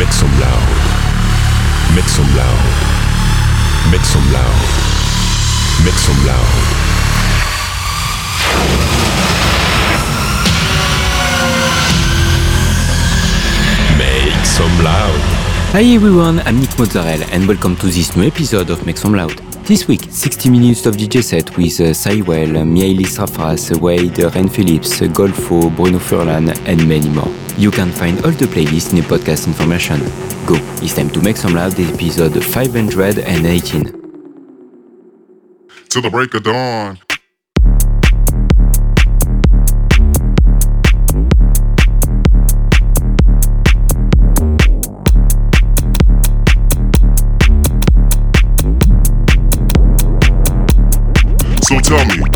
Make some loud. Make some loud. Make some loud. Make some loud. Make some loud. Hi everyone, I'm Nick Mozzarella and welcome to this new episode of Make Some Loud. This week, 60 minutes of DJ set with uh, Cywell, Mialis Rafras, Wade, Ren Phillips, Golfo, Bruno Furlan and many more. You can find all the playlists in the podcast information. Go, it's time to make some loud episode 518. To the break of dawn. So tell me,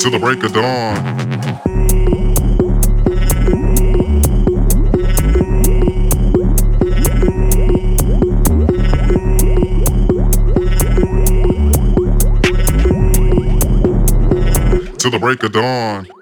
Till the break of dawn. Till the break of dawn.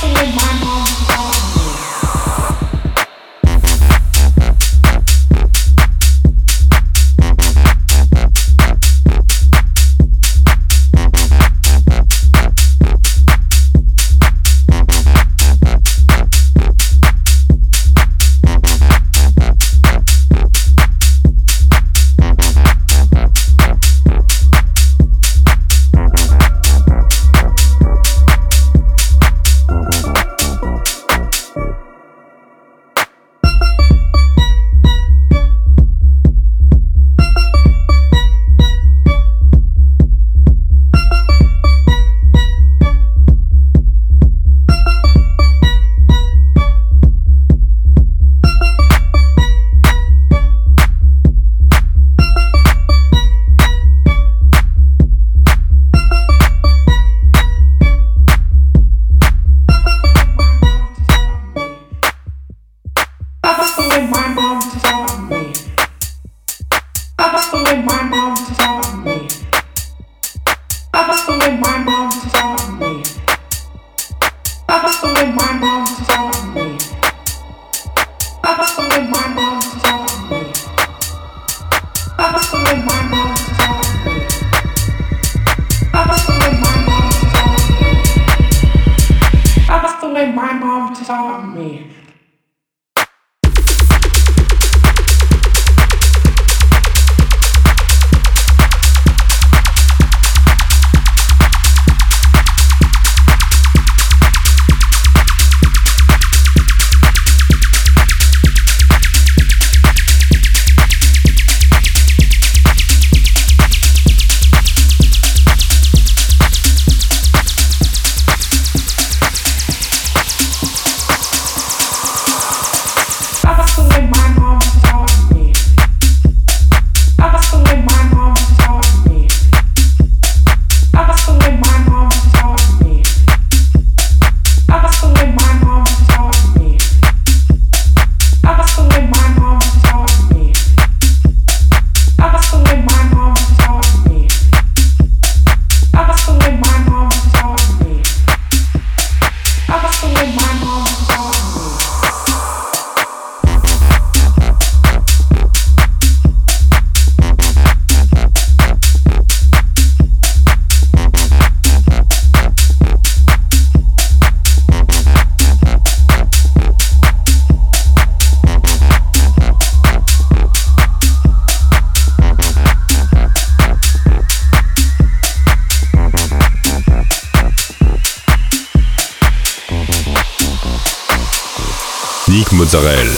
Oh my god. Israel.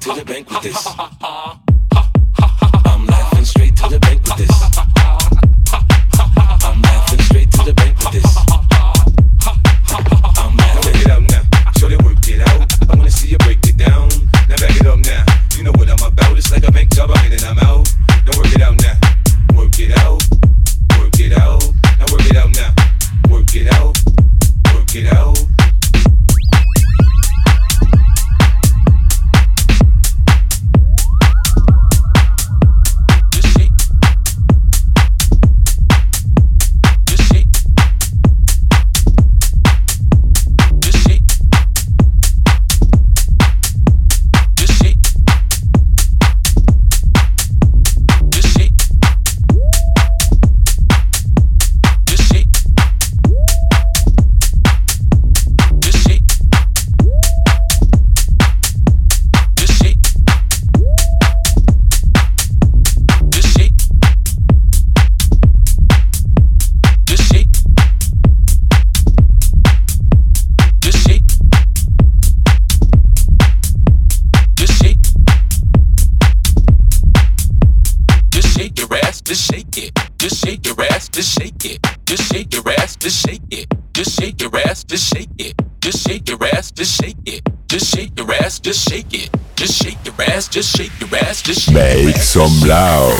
to the bank with this. loud.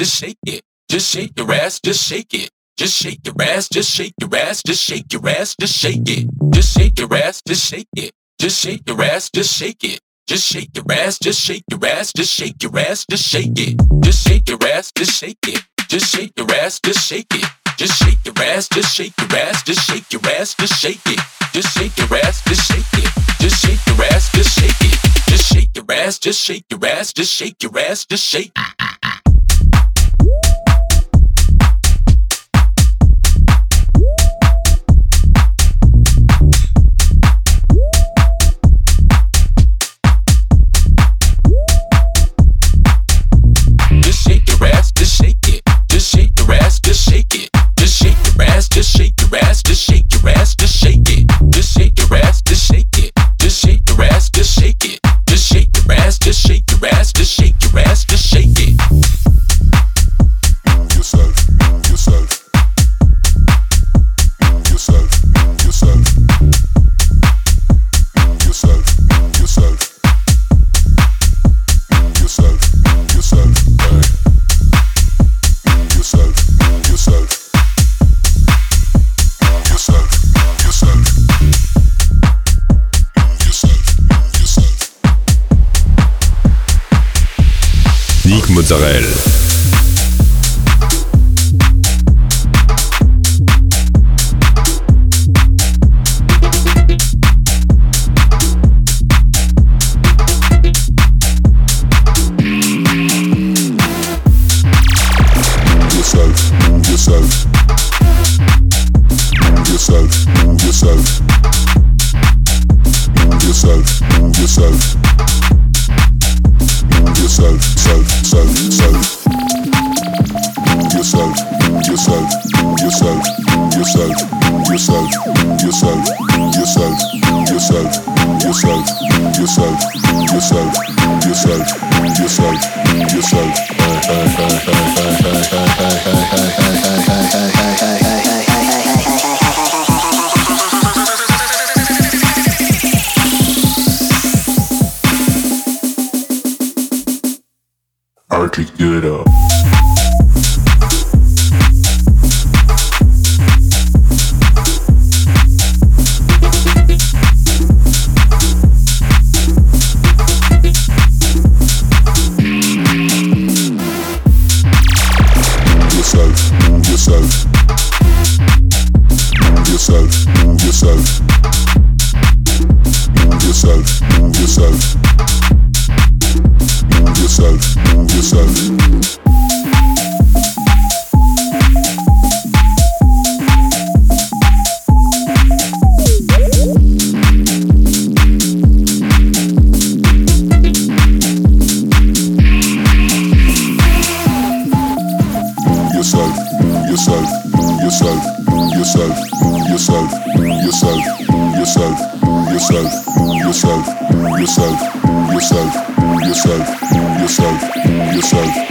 just shake it. Just shake your ass, just shake it. Just shake your ass, just shake your ass, just shake your ass, just shake it. Just shake your ass, just shake it. Just shake your ass, just shake it. Just shake your ass, just shake your ass, just shake your ass, just shake it. Just shake your ass, just shake it. Just shake your ass, just shake it. Just shake your ass, just shake your ass, just shake your ass, just shake it. Just shake your ass, just shake it. Just shake your ass, just shake it. Just shake your ass, just shake your ass, just shake your ass, just shake it. shake it, just shake your ass, just shake your ass. Israel. move yourself. Move yourself, move yourself. Move yourself, move yourself. Move yourself. yourself, move yourself, move yourself, move yourself, move yourself, move yourself, move yourself, move yourself, move yourself, move yourself, move yourself, move yourself.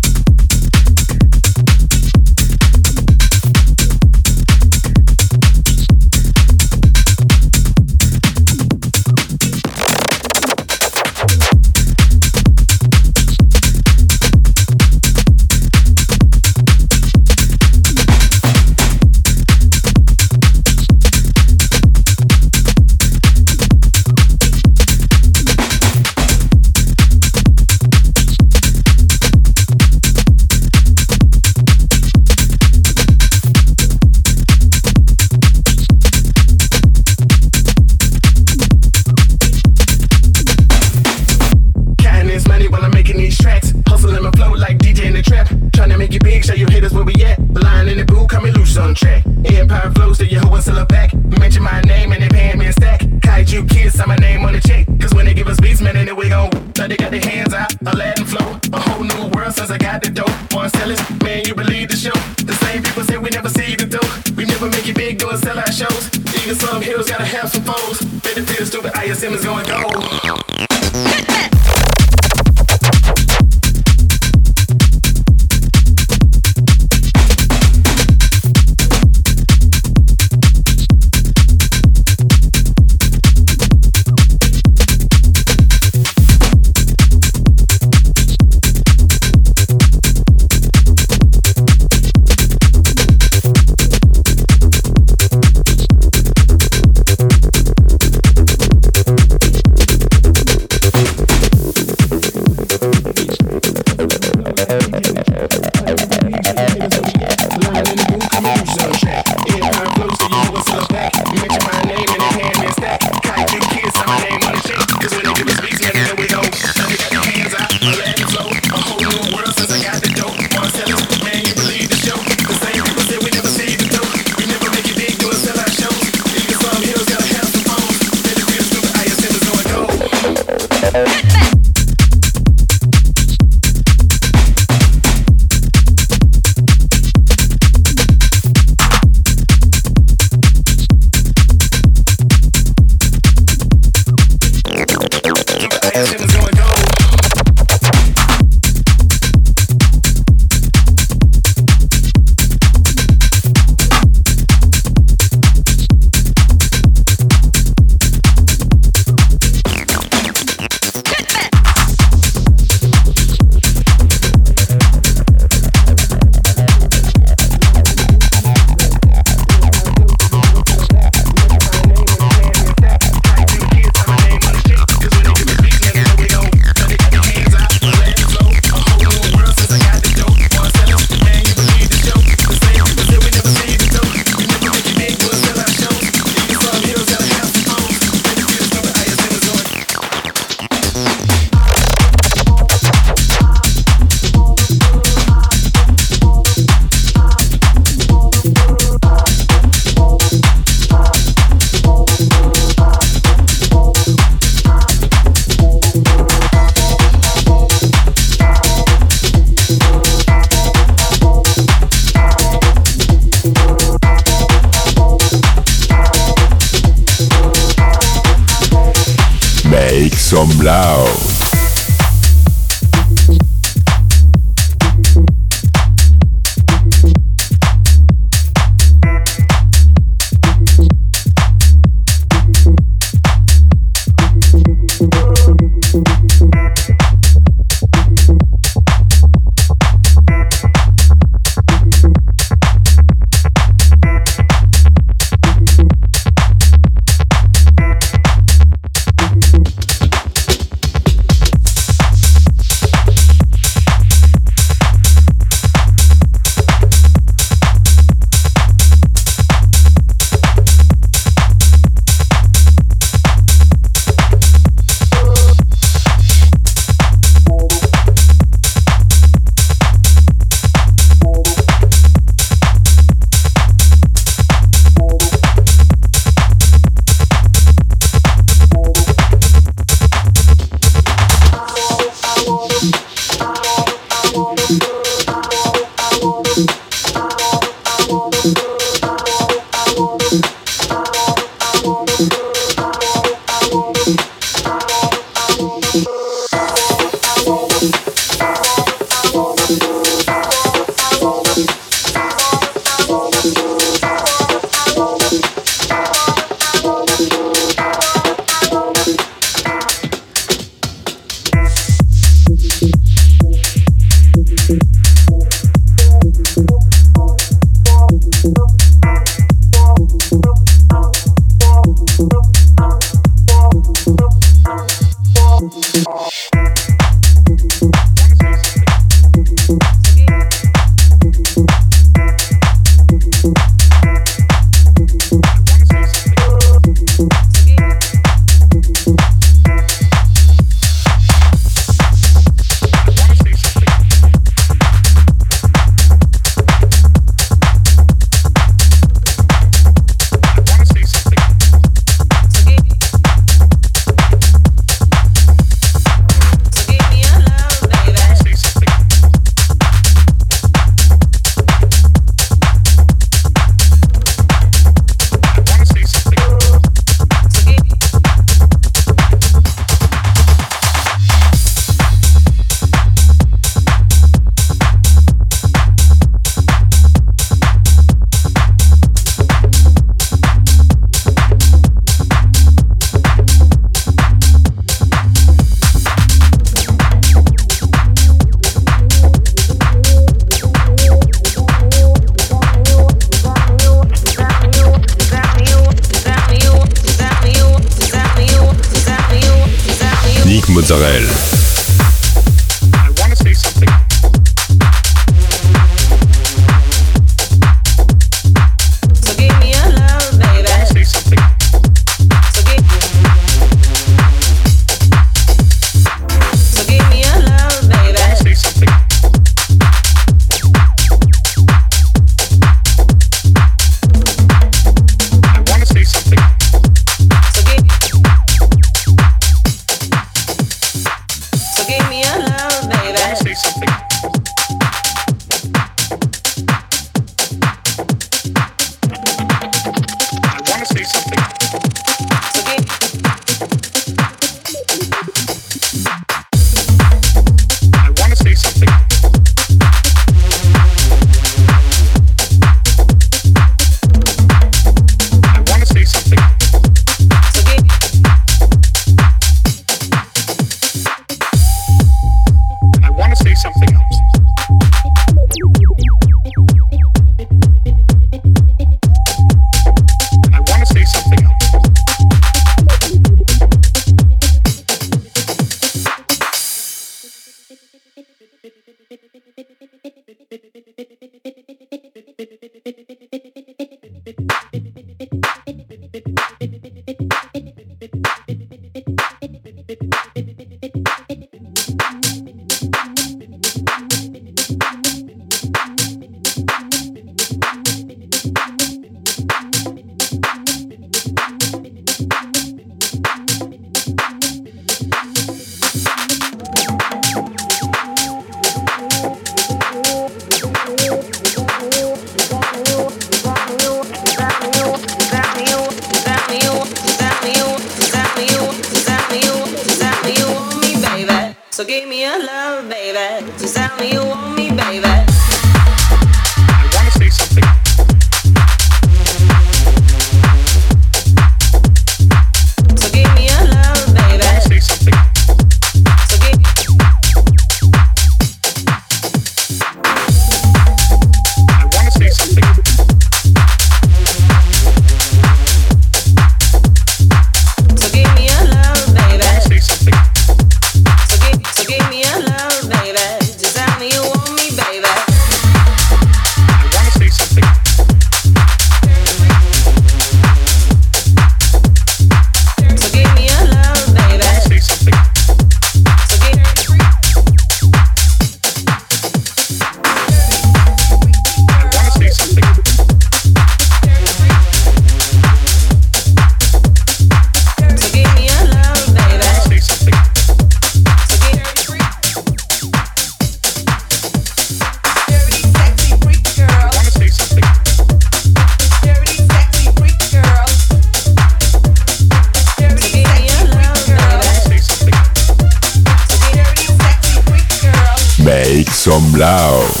Loud.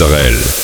Mozzarella.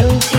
Work.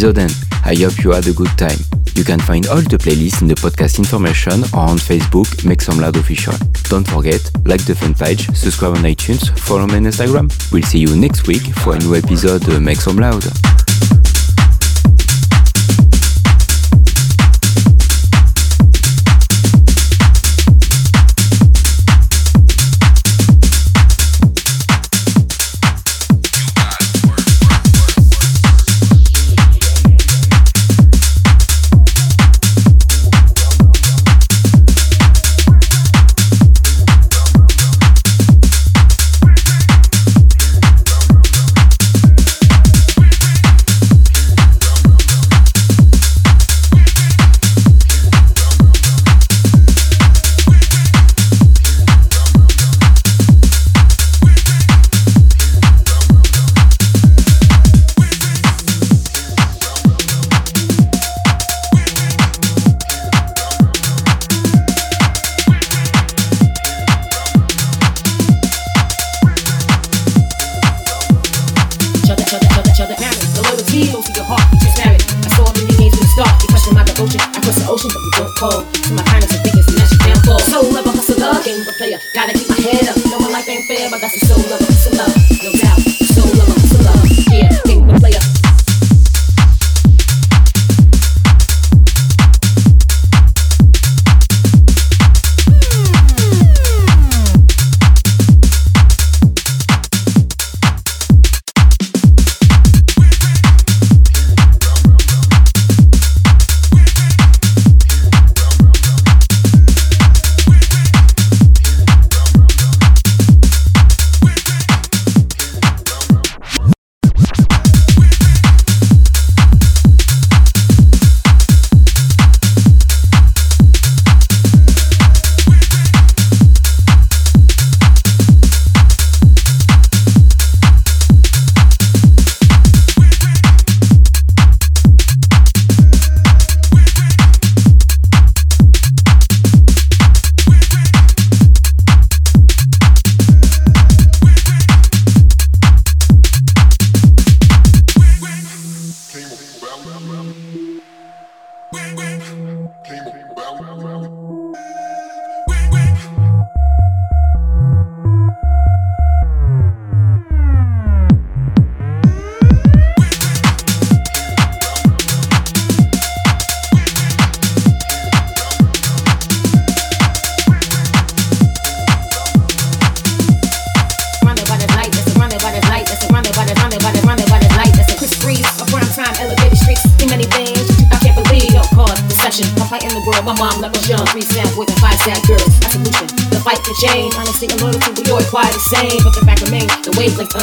Episode end. I hope you had a good time. You can find all the playlists in the podcast information or on Facebook, Make Some Loud Official. Don't forget, like the fan page, subscribe on iTunes, follow me on Instagram. We'll see you next week for a new episode of Make Some Loud.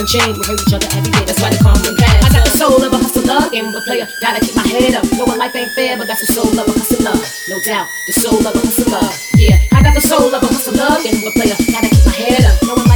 Unchained. We hurt each other every day, that's why they call me bad. I got the soul of a hustler, game of a player. Gotta keep my head up. Knowing life ain't fair, but that's the soul of a hustler. No doubt, the soul of a hustler. Yeah, I got the soul of a hustler, game of a player. Gotta keep my head up. Knowing